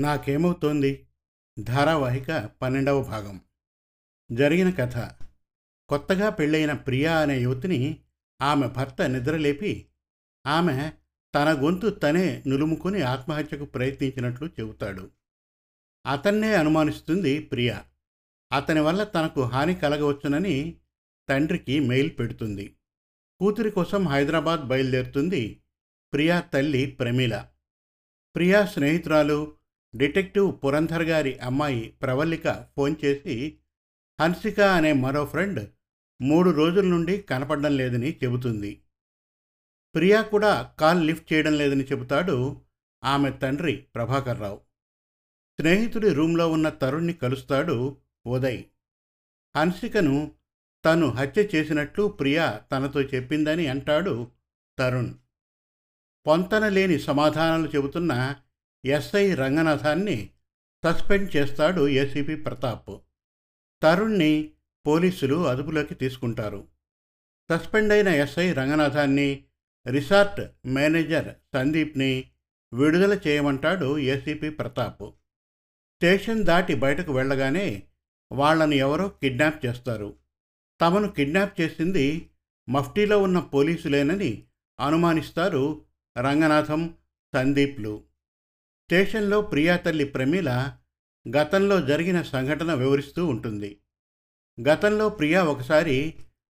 నాకేమవుతోంది? ధారావాహిక పన్నెండవ భాగం. జరిగిన కథ. కొత్తగా పెళ్ళైన ప్రియా అనే యువతిని ఆమె భర్త నిద్రలేపి ఆమె తన గొంతు తనే నులుముకొని ఆత్మహత్యకు ప్రయత్నించినట్లు చెబుతాడు. అతన్నే అనుమానిస్తుంది ప్రియా. అతని వల్ల తనకు హాని కలగవచ్చునని తండ్రికి మెయిల్ పెడుతుంది. కూతురి కోసం హైదరాబాద్ బయలుదేరుతుంది ప్రియా తల్లి ప్రమీల. ప్రియా స్నేహితురాలు డిటెక్టివ్ పురంధర్ గారి అమ్మాయి ప్రవల్లిక ఫోన్ చేసి హన్సిక అనే మరో ఫ్రెండ్ మూడు రోజుల నుండి కనపడడం లేదని చెబుతుంది. ప్రియా కూడా కాల్ లిఫ్ట్ చేయడం లేదని చెబుతాడు ఆమె తండ్రి ప్రభాకర్ రావు. స్నేహితుడి రూంలో ఉన్న తరుణ్ణి కలుస్తాడు ఉదయ్. హన్సికను తను హత్య చేసినట్లు ప్రియా తనతో చెప్పిందని అంటాడు తరుణ్. పొంతన లేని సమాధానాలు చెబుతున్న ఎస్ఐ రంగనాథాన్ని సస్పెండ్ చేస్తాడు ఏసీపీ ప్రతాప్. తరుణ్ణి పోలీసులు అదుపులోకి తీసుకుంటారు. సస్పెండ్ అయిన ఎస్ఐ రంగనాథాన్ని రిసార్ట్ మేనేజర్ సందీప్ని విడుదల చేయమంటాడు ఏసీపీ ప్రతాప్. స్టేషన్ దాటి బయటకు వెళ్ళగానే వాళ్ళను ఎవరో కిడ్నాప్ చేస్తారు. తమను కిడ్నాప్ చేసింది మఫ్టీలో ఉన్న పోలీసులేనని అనుమానిస్తారు రంగనాథం సందీప్లు. స్టేషన్లో ప్రియా తల్లి ప్రమీల గతంలో జరిగిన సంఘటన వివరిస్తూ ఉంటుంది. గతంలో ప్రియా ఒకసారి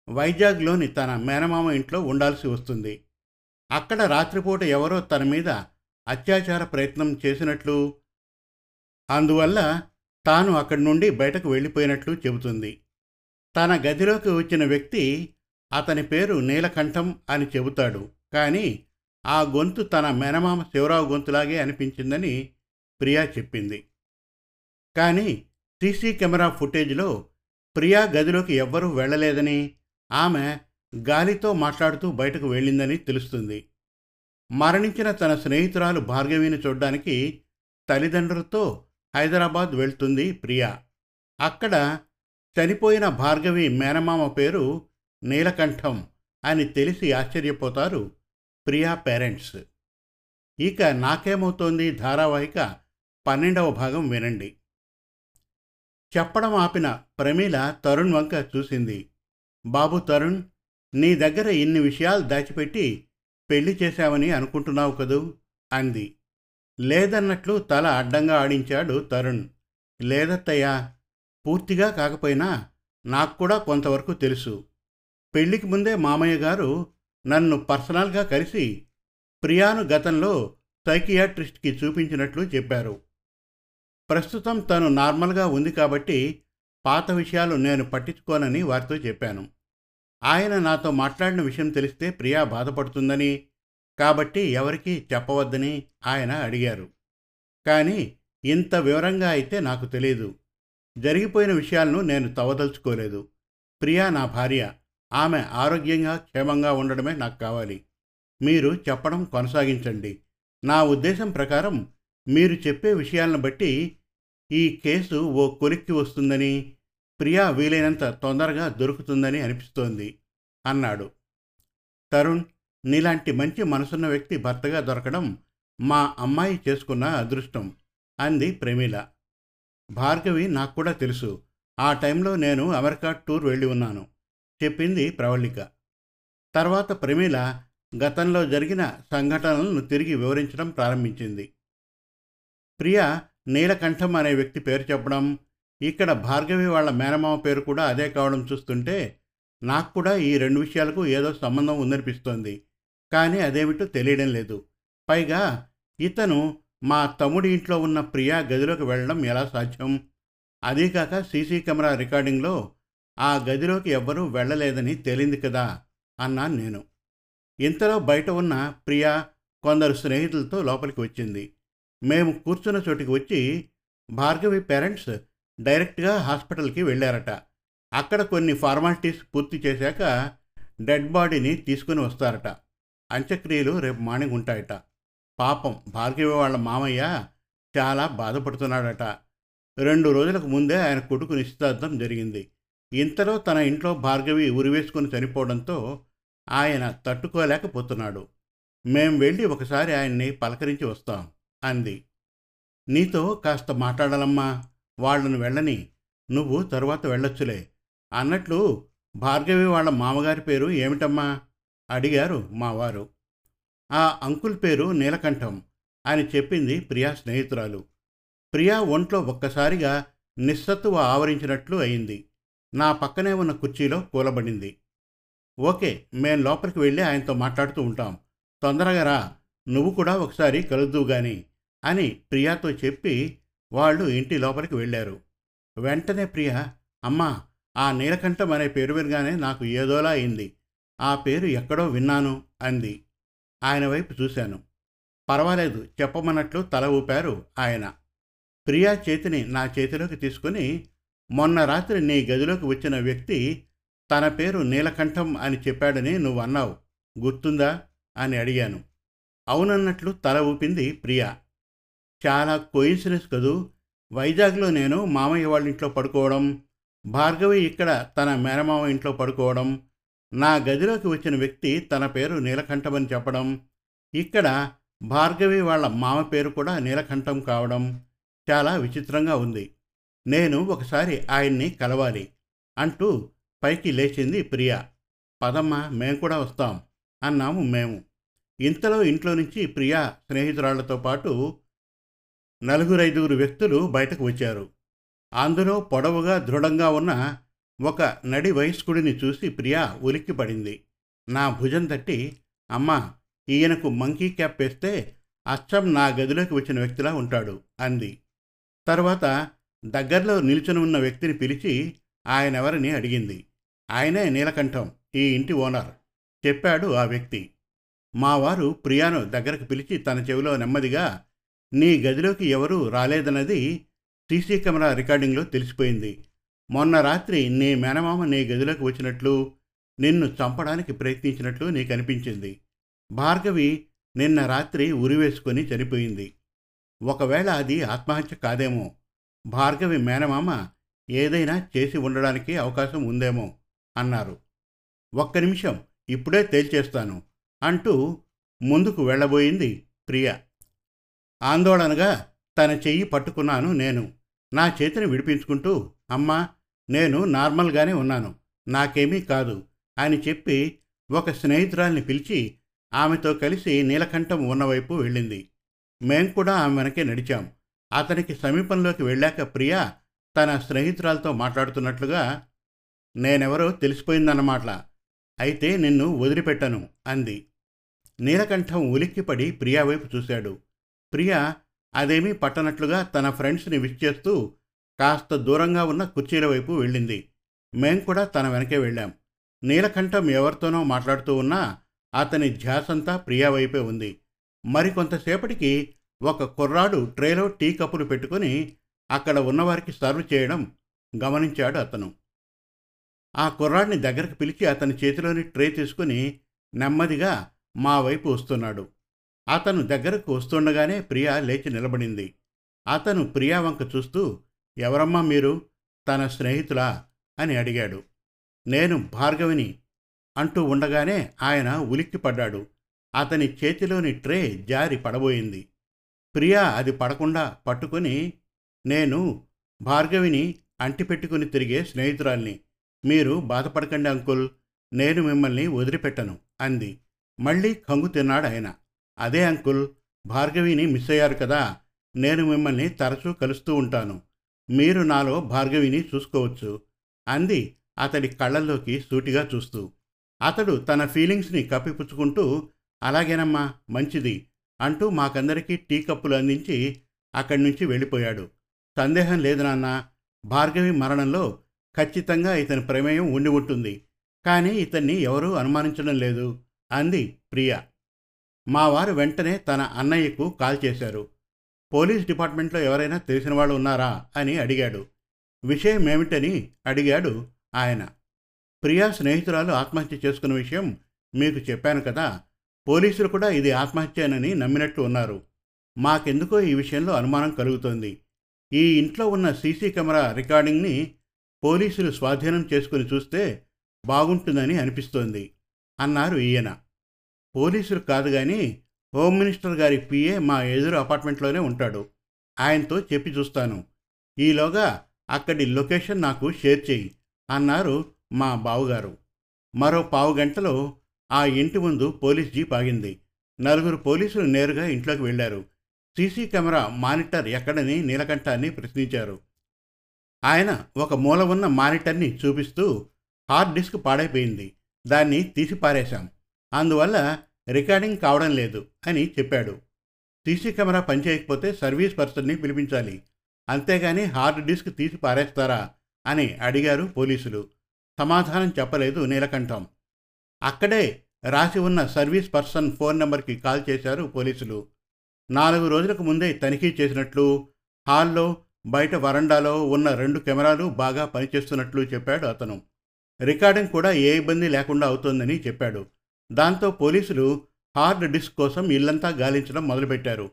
వైజాగ్లోని తన మేనమామ ఇంట్లో ఉండాల్సి వస్తుంది. అక్కడ రాత్రిపూట ఎవరో తన మీద అత్యాచార ప్రయత్నం చేసినట్లు అందువల్ల తాను అక్కడి నుండి బయటకు వెళ్ళిపోయినట్లు చెబుతుంది. తన గదిలోకి వచ్చిన వ్యక్తి అతని పేరు నీలకంఠం అని చెబుతాడు. కానీ ఆ గొంతు తన మేనమామ శివరావు గొంతులాగే అనిపించిందని ప్రియా చెప్పింది. కానీ సీసీ కెమెరా ఫుటేజ్లో ప్రియా గదిలోకి ఎవ్వరూ వెళ్ళలేదని ఆమె గాలితో మాట్లాడుతూ బయటకు వెళ్ళిందని తెలుస్తుంది. మరణించిన తన స్నేహితురాలు భార్గవిని చూడ్డానికి తల్లిదండ్రులతో హైదరాబాద్ వెళ్తుంది ప్రియా. అక్కడ చనిపోయిన భార్గవి మేనమామ పేరు నీలకంఠం అని తెలిసి ఆశ్చర్యపోతారు ప్రియా పేరెంట్స్ ఇక నాకేమవుతోంది ధారావాహిక పన్నెండవ భాగం వినండి. చెప్పడం ఆపిన ప్రమీల తరుణ్ వంక చూసింది. బాబు తరుణ్ నీ దగ్గర ఇన్ని విషయాలు దాచిపెట్టి పెళ్ళి చేశావని అనుకుంటున్నావు కదూ? అంది. లేదన్నట్లు తల అడ్డంగా ఆడించాడు తరుణ్. లేదత్తయ్యా పూర్తిగా కాకపోయినా నాకు కూడా కొంతవరకు తెలుసు. పెళ్ళికి ముందే మామయ్య గారు నన్ను పర్సనల్గా కలిసి ప్రియాను గతంలో సైకియాట్రిస్ట్కి చూపించినట్లు చెప్పారు. ప్రస్తుతం తను నార్మల్గా ఉంది కాబట్టి పాత విషయాలు నేను పట్టించుకోనని వారితో చెప్పాను. ఆయన నాతో మాట్లాడిన విషయం తెలిస్తే ప్రియా బాధపడుతుందని కాబట్టి ఎవరికీ చెప్పవద్దని ఆయన అడిగారు. కానీ ఇంత వివరంగా అయితే నాకు తెలియదు జరిగిపోయిన విషయాలను నేను తవదలుచుకోలేదు ప్రియా నా భార్య. ఆమె ఆరోగ్యంగా క్షేమంగా ఉండడమే నాకు కావాలి. మీరు చెప్పడం కొనసాగించండి. నా ఉద్దేశం ప్రకారం మీరు చెప్పే విషయాలను బట్టి ఈ కేసు ఓ కొలిక్కి వస్తుందని ప్రియా వీలైనంత తొందరగా దొరుకుతుందని అనిపిస్తోంది అన్నాడు. తరుణ్ నీలాంటి మంచి మనసున్న వ్యక్తి భర్తగా దొరకడం మా అమ్మాయి చేసుకున్న అదృష్టం అంది ప్రమీల. భార్గవి నాకు కూడా తెలుసు. ఆ టైంలో నేను అమెరికా టూర్ వెళ్ళి ఉన్నాను. చెప్పింది ప్రవళిక. తర్వాత ప్రమీల గతంలో జరిగిన సంఘటనలను తిరిగి వివరించడం ప్రారంభించింది. ప్రియా నీలకంఠం అనే వ్యక్తి పేరు చెప్పడం ఇక్కడ భార్గవి వాళ్ళ మేనమామ పేరు కూడా అదే కావడం చూస్తుంటే నాకు కూడా ఈ రెండు విషయాలకు ఏదో సంబంధం ఉందనిపిస్తోంది. కానీ అదేమిటో తెలియడం లేదు. పైగా ఇతను మా తమ్ముడి ఇంట్లో ఉన్న ప్రియా గదిలోకి వెళ్ళడం ఎలా సాధ్యం? అదీకాక సీసీ కెమెరా రికార్డింగ్లో ఆ గదిలోకి ఎవ్వరూ వెళ్ళలేదని తేలింది కదా అన్నాను నేను. ఇంతలో బయట ఉన్న ప్రియా కొందరు స్నేహితులతో లోపలికి వచ్చింది. మేము కూర్చున్న చోటికి వచ్చి భార్గవి పేరెంట్స్ డైరెక్ట్గా హాస్పిటల్కి వెళ్ళారట. అక్కడ కొన్ని ఫార్మాలిటీస్ పూర్తి చేశాక డెడ్ బాడీని తీసుకుని వస్తారట. అంత్యక్రియలు రేపు మార్నింగ్ ఉంటాయట. పాపం భార్గవి వాళ్ళ మామయ్య చాలా బాధపడుతున్నాడట. రెండు రోజులకు ముందే ఆయన కొడుకు నిశ్చితార్థం జరిగింది. ఇంతలో తన ఇంట్లో భార్గవి ఉరివేసుకుని చనిపోవడంతో ఆయన తట్టుకోలేకపోతున్నాడు. మేం వెళ్ళి ఒకసారి ఆయన్ని పలకరించి వస్తాం అంది. నీతో కాస్త మాట్లాడాలమ్మా. వాళ్ళను వెళ్ళని నువ్వు తరువాత వెళ్ళొచ్చులే. అన్నట్లు భార్గవి వాళ్ళ మామగారి పేరు ఏమిటమ్మా? అడిగారు మావారు. ఆ అంకుల్ పేరు నీలకంఠం అని చెప్పింది ప్రియా స్నేహితురాలు. ప్రియా ఒంట్లో ఒక్కసారిగా నిస్సత్తువ ఆవరించినట్లు అయింది. నా పక్కనే ఉన్న కుర్చీలో కూలబడింది. ఓకే మేం లోపలికి వెళ్ళి ఆయనతో మాట్లాడుతూ ఉంటాం. తొందరగా రా నువ్వు కూడా ఒకసారి కలుద్దువు గాని అని ప్రియాతో చెప్పి వాళ్ళు ఇంటి లోపలికి వెళ్ళారు. వెంటనే ప్రియ అమ్మా ఆ నీలకంఠం అనే పేరు వినగానే నాకు ఏదోలా అయింది. ఆ పేరు ఎక్కడో విన్నాను అంది. ఆయన వైపు చూశాను. పర్వాలేదు చెప్పమన్నట్లు తల ఊపారు ఆయన. ప్రియా చేతిని నా చేతిలోకి తీసుకుని మొన్న రాత్రి నీ గదిలోకి వచ్చిన వ్యక్తి తన పేరు నీలకంఠం అని చెప్పాడని నువ్వు అన్నావు. గుర్తుందా? అని అడిగాను. అవునన్నట్లు తల ఊపింది ప్రియా. చాలా కోయిన్సిడెన్స్ కదూ? వైజాగ్లో నేను మామయ్య వాళ్ళ ఇంట్లో పడుకోవడం భార్గవి ఇక్కడ తన మేనమామ ఇంట్లో పడుకోవడం నా గదిలోకి వచ్చిన వ్యక్తి తన పేరు నీలకంఠమని చెప్పడం ఇక్కడ భార్గవి వాళ్ళ మామ పేరు కూడా నీలకంఠం కావడం చాలా విచిత్రంగా ఉంది. నేను ఒకసారి ఆయన్ని కలవాలి అంటూ పైకి లేచింది ప్రియా. పదమ్మ మేము కూడా వస్తాం అన్నాము మేము. ఇంతలో ఇంట్లో నుంచి ప్రియా స్నేహితురాళ్ళతో పాటు నలుగురైదుగురు వ్యక్తులు బయటకు వచ్చారు. అందులో పొడవుగా దృఢంగా ఉన్న ఒక నడి వయస్కుడిని చూసి ప్రియా ఉలిక్కిపడింది నా భుజం తట్టి అమ్మా ఈయనకు మంకీ క్యాప్ వేస్తే అచ్చం నా గదిలోకి వచ్చిన వ్యక్తిలా ఉంటాడు అంది. తర్వాత దగ్గరలో నిల్చుని ఉన్న వ్యక్తిని పిలిచి ఆయనెవరని అడిగింది. ఆయనే నీలకంఠం ఈ ఇంటి ఓనర్ చెప్పాడు ఆ వ్యక్తి. మా వారు ప్రియాను దగ్గరకు పిలిచి తన చెవిలో నెమ్మదిగా నీ గదిలోకి ఎవరూ రాలేదన్నది సీసీ కెమెరా రికార్డింగ్లో తెలిసిపోయింది. మొన్న రాత్రి నీ మేనమామ నీ గదిలోకి వచ్చినట్లు నిన్ను చంపడానికి ప్రయత్నించినట్లు నీకు అనిపించింది భార్గవి నిన్న రాత్రి ఉరివేసుకొని చనిపోయింది. ఒకవేళ అది ఆత్మహత్య కాదేమో భార్గవి మేనమామ ఏదైనా చేసి ఉండడానికి అవకాశం ఉందేమో అన్నారు. ఒక్క నిమిషం ఇప్పుడే తేల్చేస్తాను అంటూ ముందుకు వెళ్ళబోయింది ప్రియ. ఆందోళనగా తన చెయ్యి పట్టుకున్నాను నేను. నా చేతిని విడిపించుకుంటూ అమ్మా నేను నార్మల్గానే ఉన్నాను. నాకేమీ కాదు అని చెప్పి ఒక స్నేహితురాల్ని పిలిచి ఆమెతో కలిసి నీలకంఠం ఉన్నవైపు వెళ్ళింది. మేం కూడా ఆమె వెనకే నడిచాం. అతనికి సమీపంలోకి వెళ్ళాక ప్రియ తన స్నేహితురాలతో మాట్లాడుతున్నట్లుగా నేనెవరో తెలిసిపోయిందన్నమాట. అయితే నిన్ను వదిలిపెట్టను అంది. నీలకంఠం ఉలిక్కిపడి ప్రియా వైపు చూశాడు. ప్రియా అదేమీ పట్టనట్లుగా తన ఫ్రెండ్స్ని విష్ చేస్తూ కాస్త దూరంగా ఉన్న కుర్చీల వైపు వెళ్ళింది. మేం కూడా తన వెనకే వెళ్ళాం. నీలకంఠం ఎవరితోనో మాట్లాడుతూ ఉన్నా అతని ధ్యాసంతా ప్రియా వైపే ఉంది. మరికొంతసేపటికి ఒక కుర్రాడు ట్రేలో టీ కప్పులు పెట్టుకుని అక్కడ ఉన్నవారికి సర్వ్ చేయడం గమనించాడు అతను. ఆ కుర్రాడిని దగ్గరకు పిలిచి అతని చేతిలోని ట్రే తీసుకుని నెమ్మదిగా మా వైపు వస్తున్నాడు. అతను దగ్గరకు వస్తుండగానే ప్రియా లేచి నిలబడింది. అతను ప్రియా వంక చూస్తూ ఎవరమ్మా మీరు? తన స్నేహితులా? అని అడిగాడు. నేను భార్గవిని అంటూ ఉండగానే ఆయన ఉలిక్కిపడ్డాడు. అతని చేతిలోని ట్రే జారి పడబోయింది. ప్రియా అది పడకుండా పట్టుకుని నేను భార్గవిని అంటిపెట్టుకుని తిరిగే స్నేహితురాల్ని. మీరు బాధపడకండి అంకుల్ నేను మిమ్మల్ని వదిలిపెట్టను అంది. మళ్ళీ కంగు తిన్నాడు ఆయన. అదే అంకుల్ భార్గవిని మిస్ అయ్యారు కదా నేను మిమ్మల్ని తరచూ కలుస్తూ ఉంటాను. మీరు నాలో భార్గవిని చూసుకోవచ్చు అంది అతడి కళ్ళల్లోకి సూటిగా చూస్తూ. అతడు తన ఫీలింగ్స్ని కప్పిపుచ్చుకుంటూ అలాగేనమ్మా మంచిది. అంటూ మాకందరికీ టీ కప్పులు అందించి అక్కడి నుంచి వెళ్ళిపోయాడు. సందేహం లేదు నాన్న. భార్గవి మరణంలో ఖచ్చితంగా ఇతని ప్రమేయం ఉండి ఉంటుంది. కానీ ఇతన్ని ఎవరూ అనుమానించడం లేదు అంది ప్రియ. మా వారు వెంటనే తన అన్నయ్యకు కాల్ చేశారు. పోలీస్ డిపార్ట్మెంట్లో ఎవరైనా తెలిసిన వాళ్ళు ఉన్నారా అని అడిగాడు. విషయం ఏమిటని అడిగాడు ఆయన. ప్రియా స్నేహితురాలు ఆత్మహత్య చేసుకున్న విషయం మీకు చెప్పాను కదా పోలీసులు కూడా ఇది ఆత్మహత్యనని నమ్మినట్లు ఉన్నారు. మాకెందుకో ఈ విషయంలో అనుమానం కలుగుతోంది. ఈ ఇంట్లో ఉన్న సీసీ కెమెరా రికార్డింగ్ని పోలీసులు స్వాధీనం చేసుకుని చూస్తే బాగుంటుందని అనిపిస్తోంది అన్నారు ఈయన. పోలీసులు కాదు కానీ హోమ్ మినిస్టర్ గారి పిఏ మా ఎదురు అపార్ట్మెంట్లోనే ఉంటాడు. ఆయనతో చెప్పి చూస్తాను. ఈలోగా అక్కడి లొకేషన్ నాకు షేర్ చెయ్యి అన్నారు మా బావుగారు. మరో పావు గంటలో ఆ ఇంటి ముందు పోలీస్ జీప్ ఆగింది. నలుగురు పోలీసులు నేరుగా ఇంట్లోకి వెళ్ళారు సీసీ కెమెరా మానిటర్ ఎక్కడని నీలకంఠాన్ని ప్రశ్నించారు. ఆయన ఒక మూల ఉన్న మానిటర్ని చూపిస్తూ హార్డ్ డిస్క్ పాడైపోయింది. దాన్ని తీసి పారేశాం. అందువల్ల రికార్డింగ్ కావడం లేదు అని చెప్పాడు. సీసీ కెమెరా పనిచేయకపోతే సర్వీస్ పర్సన్ని పిలిపించాలి. అంతేగాని హార్డ్ డిస్క్ తీసి పారేస్తారా అని అడిగారు పోలీసులు. సమాధానం చెప్పలేదు నీలకంఠం. అక్కడే రాసి ఉన్న సర్వీస్ పర్సన్ ఫోన్ నెంబర్కి కాల్ చేశారు పోలీసులు. నాలుగు రోజులకు ముందే తనిఖీ చేసినట్లు హాల్లో బయట వరండాలో ఉన్న రెండు కెమెరాలు బాగా పనిచేస్తున్నట్లు చెప్పాడు అతను. రికార్డింగ్ కూడా ఏ ఇబ్బంది లేకుండా అవుతోందని చెప్పాడు. దాంతో పోలీసులు హార్డ్ డిస్క్ కోసం ఇల్లంతా గాలించడం మొదలుపెట్టారు.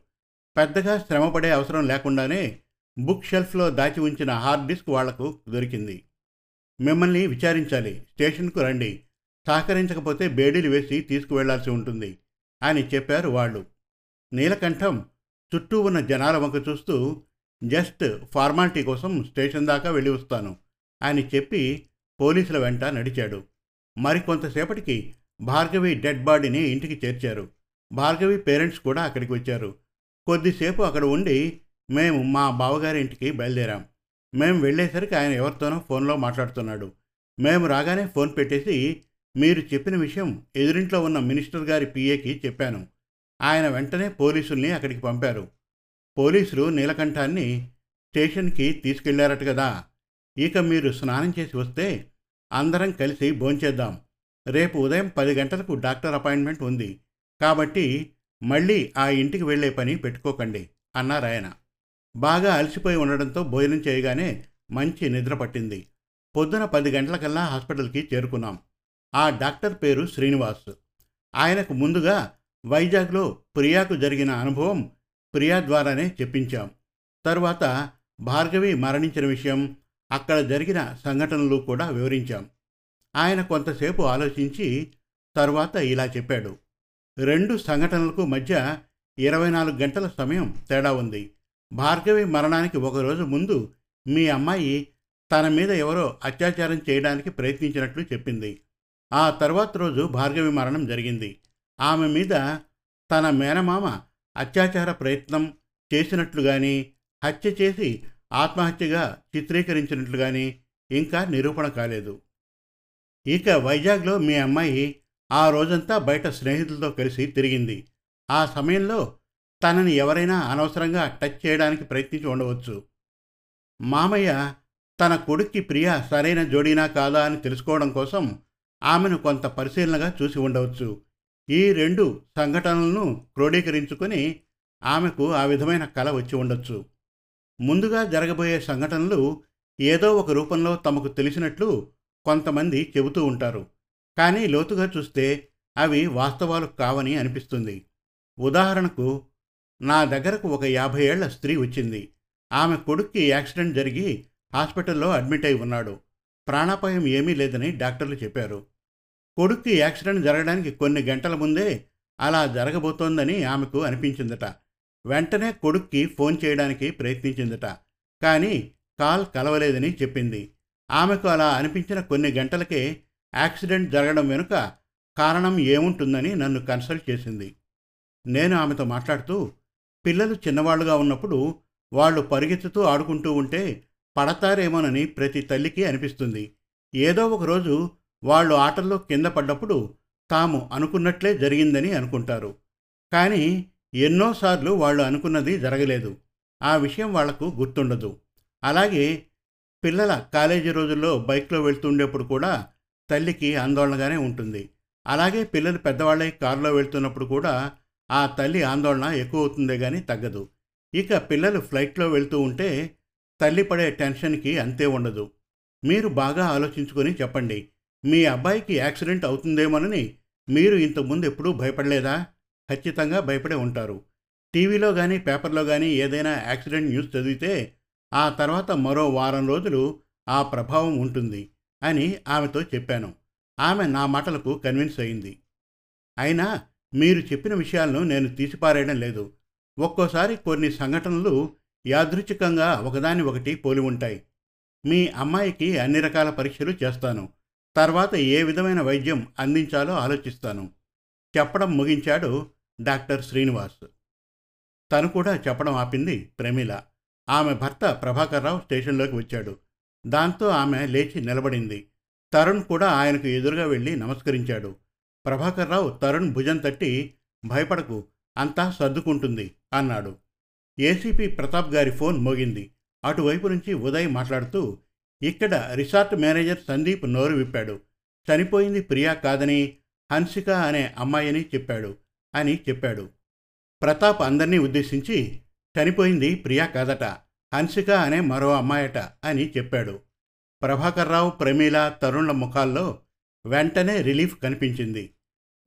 పెద్దగా శ్రమపడే అవసరం లేకుండానే బుక్ షెల్ఫ్లో దాచి ఉంచిన హార్డ్ డిస్క్ వాళ్ళకు దొరికింది. మిమ్మల్ని విచారించాలి. స్టేషన్కు రండి. సహకరించకపోతే బేడీలు వేసి తీసుకువెళ్ళాల్సి ఉంటుంది అని చెప్పారు వాళ్ళు. నీలకంఠం చుట్టూ ఉన్న జనాల వంక చూస్తూ జస్ట్ ఫార్మాలిటీ కోసం స్టేషన్ దాకా వెళ్ళి వస్తాను అని చెప్పి పోలీసుల వెంట నడిచాడు. మరికొంతసేపటికి భార్గవి డెడ్ బాడీని ఇంటికి చేర్చారు. భార్గవి పేరెంట్స్ కూడా అక్కడికి వచ్చారు. కొద్దిసేపు అక్కడ ఉండి మేము మా బావగారి ఇంటికి బయలుదేరాం. మేము వెళ్ళేసరికి ఆయన ఎవరితోనో ఫోన్లో మాట్లాడుతున్నాడు. మేము రాగానే ఫోన్ పెట్టేసి మీరు చెప్పిన విషయం ఎదురింట్లో ఉన్న మినిస్టర్ గారి పిఏకి చెప్పాను. ఆయన వెంటనే పోలీసుల్ని అక్కడికి పంపారు. పోలీసులు నీలకంఠాన్ని స్టేషన్కి తీసుకెళ్ళారట కదా. ఇక మీరు స్నానం చేసి వస్తే అందరం కలిసి భోంచేద్దాం. రేపు ఉదయం పది గంటలకు డాక్టర్ అపాయింట్మెంట్ ఉంది. కాబట్టి మళ్ళీ ఆ ఇంటికి వెళ్ళే పని పెట్టుకోకండి అన్నారాయన బాగా అలసిపోయి ఉండడంతో భోజనం చేయగానే మంచి నిద్ర పట్టింది. పొద్దున పది గంటలకల్లా హాస్పిటల్కి చేరుకున్నాం. ఆ డాక్టర్ పేరు శ్రీనివాస్. ఆయనకు ముందుగా వైజాగ్లో ప్రియాకు జరిగిన అనుభవం ప్రియా ద్వారానే చెప్పించాం. తరువాత భార్గవి మరణించిన విషయం అక్కడ జరిగిన సంఘటనలు కూడా వివరించాం. ఆయన కొంతసేపు ఆలోచించి తరువాత ఇలా చెప్పాడు. రెండు సంఘటనలకు మధ్య ఇరవై నాలుగు గంటల సమయం తేడా ఉంది. భార్గవి మరణానికి ఒకరోజు ముందు మీ అమ్మాయి తన మీద ఎవరో అత్యాచారం చేయడానికి ప్రయత్నించినట్లు చెప్పింది. ఆ తర్వాత రోజు భార్గవి మరణం జరిగింది. ఆమె మీద తన మేనమామ అత్యాచార ప్రయత్నం చేసినట్లు కానీ హత్య చేసి ఆత్మహత్యగా చిత్రీకరించినట్లు కానీ ఇంకా నిరూపణ కాలేదు. ఇక వైజాగ్లో మీ అమ్మాయి ఆ రోజంతా బయట స్నేహితులతో కలిసి తిరిగింది. ఆ సమయంలో తనని ఎవరైనా అనవసరంగా టచ్ చేయడానికి ప్రయత్నించి ఉండవచ్చు. మామయ్య తన కొడుక్కి ప్రియ సరైన జోడీనా కాదా అని తెలుసుకోవడం కోసం ఆమెను కొంత పరిశీలనగా చూసి ఉండవచ్చు. ఈ రెండు సంఘటనలను క్రోడీకరించుకొని ఆమెకు ఆ విధమైన కళ వచ్చి ఉండొచ్చు. ముందుగా జరగబోయే సంఘటనలు ఏదో ఒక రూపంలో తమకు తెలిసినట్లు కొంతమంది చెబుతూ ఉంటారు. కానీ లోతుగా చూస్తే అవి వాస్తవాలు కావని అనిపిస్తుంది. ఉదాహరణకు నా దగ్గరకు ఒక యాభై ఏళ్ళ స్త్రీ వచ్చింది. ఆమె కొడుక్కి యాక్సిడెంట్ జరిగి హాస్పిటల్లో అడ్మిట్ అయి ఉన్నాడు. ప్రాణాపాయం ఏమీ లేదని డాక్టర్లు చెప్పారు. కొడుక్కి యాక్సిడెంట్ జరగడానికి కొన్ని గంటల ముందే అలా జరగబోతోందని ఆమెకు అనిపించిందట. వెంటనే కొడుక్కి ఫోన్ చేయడానికి ప్రయత్నించిందట. కానీ కాల్ కలవలేదని చెప్పింది. ఆమెకు అలా అనిపించిన కొన్ని గంటలకే యాక్సిడెంట్ జరగడం వెనుక కారణం ఏముంటుందని నన్ను కన్సల్ట్ చేసింది. నేను ఆమెతో మాట్లాడుతూ పిల్లలు చిన్నవాళ్ళుగా ఉన్నప్పుడు వాళ్ళు పరిగెత్తుతూ ఆడుకుంటూ ఉంటే పడతారేమోనని ప్రతి తల్లికి అనిపిస్తుంది. ఏదో ఒక రోజు వాళ్ళు ఆటల్లో కింద పడ్డప్పుడు తాము అనుకున్నట్లే జరిగిందని అనుకుంటారు. కానీ ఎన్నోసార్లు వాళ్ళు అనుకున్నది జరగలేదు. ఆ విషయం వాళ్ళకు గుర్తుండదు. అలాగే పిల్లల కాలేజీ రోజుల్లో బైక్లో వెళ్తుండేప్పుడు కూడా తల్లికి ఆందోళనగానే ఉంటుంది. అలాగే పిల్లలు పెద్దవాళ్ళై కారులో వెళ్తున్నప్పుడు కూడా ఆ తల్లి ఆందోళన ఎక్కువ అవుతుందే కానీ తగ్గదు. ఇక పిల్లలు ఫ్లైట్లో వెళ్తూ ఉంటే తల్లి పడే టెన్షన్కి అంతే ఉండదు. మీరు బాగా ఆలోచించుకొని చెప్పండి మీ అబ్బాయికి యాక్సిడెంట్ అవుతుందేమోనని మీరు ఇంతకుముందు ఎప్పుడూ భయపడలేదా? ఖచ్చితంగా భయపడే ఉంటారు. టీవీలో కానీ పేపర్లో కానీ ఏదైనా యాక్సిడెంట్ న్యూస్ చదివితే ఆ తర్వాత మరో వారం రోజులు ఆ ప్రభావం ఉంటుంది అని ఆమెతో చెప్పాను. ఆమె నా మాటలకు కన్విన్స్ అయింది. అయినా మీరు చెప్పిన విషయాలను నేను తీసిపారేయడం లేదు. ఒక్కోసారి కొన్ని సంఘటనలు యాదృచ్ఛికంగా ఒకదాని ఒకటి పోలి ఉంటాయి. మీ అమ్మాయికి అన్ని రకాల పరీక్షలు చేస్తాను. తర్వాత ఏ విధమైన వైద్యం అందించాలో ఆలోచిస్తాను. చెప్పడం ముగించాడు డాక్టర్ శ్రీనివాస్. తను కూడా చెప్పడం ఆపింది ప్రమీల. ఆమె భర్త ప్రభాకర్రావు స్టేషన్లోకి వచ్చాడు. దాంతో ఆమె లేచి నిలబడింది. తరుణ్ కూడా ఆయనకు ఎదురుగా వెళ్ళి నమస్కరించాడు. ప్రభాకర్రావు తరుణ్ భుజం తట్టి భయపడకు అంతా సర్దుకుంటుంది అన్నాడు. ఏసీపీ ప్రతాప్ గారి ఫోన్ మోగింది. అటువైపు నుంచి ఉదయ్ మాట్లాడుతూ ఇక్కడ రిసార్ట్ మేనేజర్ సందీప్ నోరు విప్పాడు. చనిపోయింది ప్రియా కాదని హన్సిక అనే అమ్మాయిని చెప్పాడు అని చెప్పాడు. ప్రతాప్ అందరినీ ఉద్దేశించి చనిపోయింది ప్రియా కాదట హన్సిక అనే మరో అమ్మాయట అని చెప్పాడు. ప్రభాకర్రావు ప్రమీల తరుణ్ల ముఖాల్లో వెంటనే రిలీఫ్ కనిపించింది.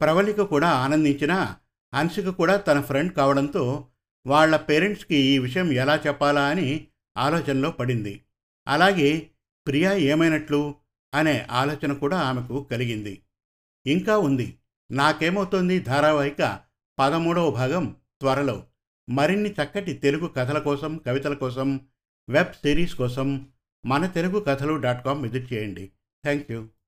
ప్రవళిక కూడా ఆనందించినా హన్సిక కూడా తన ఫ్రెండ్ కావడంతో వాళ్ళ పేరెంట్స్కి ఈ విషయం ఎలా చెప్పాలా అని ఆలోచనలో పడింది. అలాగే ప్రియా ఏమైనట్లు? అనే ఆలోచన కూడా ఆమెకు కలిగింది. ఇంకా ఉంది. నాకేమవుతోంది? ధారావాహిక పదమూడవ భాగం త్వరలో. మరిన్ని చక్కటి తెలుగు కథల కోసం కవితల కోసం వెబ్ సిరీస్ కోసం Mana Telugu Kathalu dot com visit చేయండి. Thank you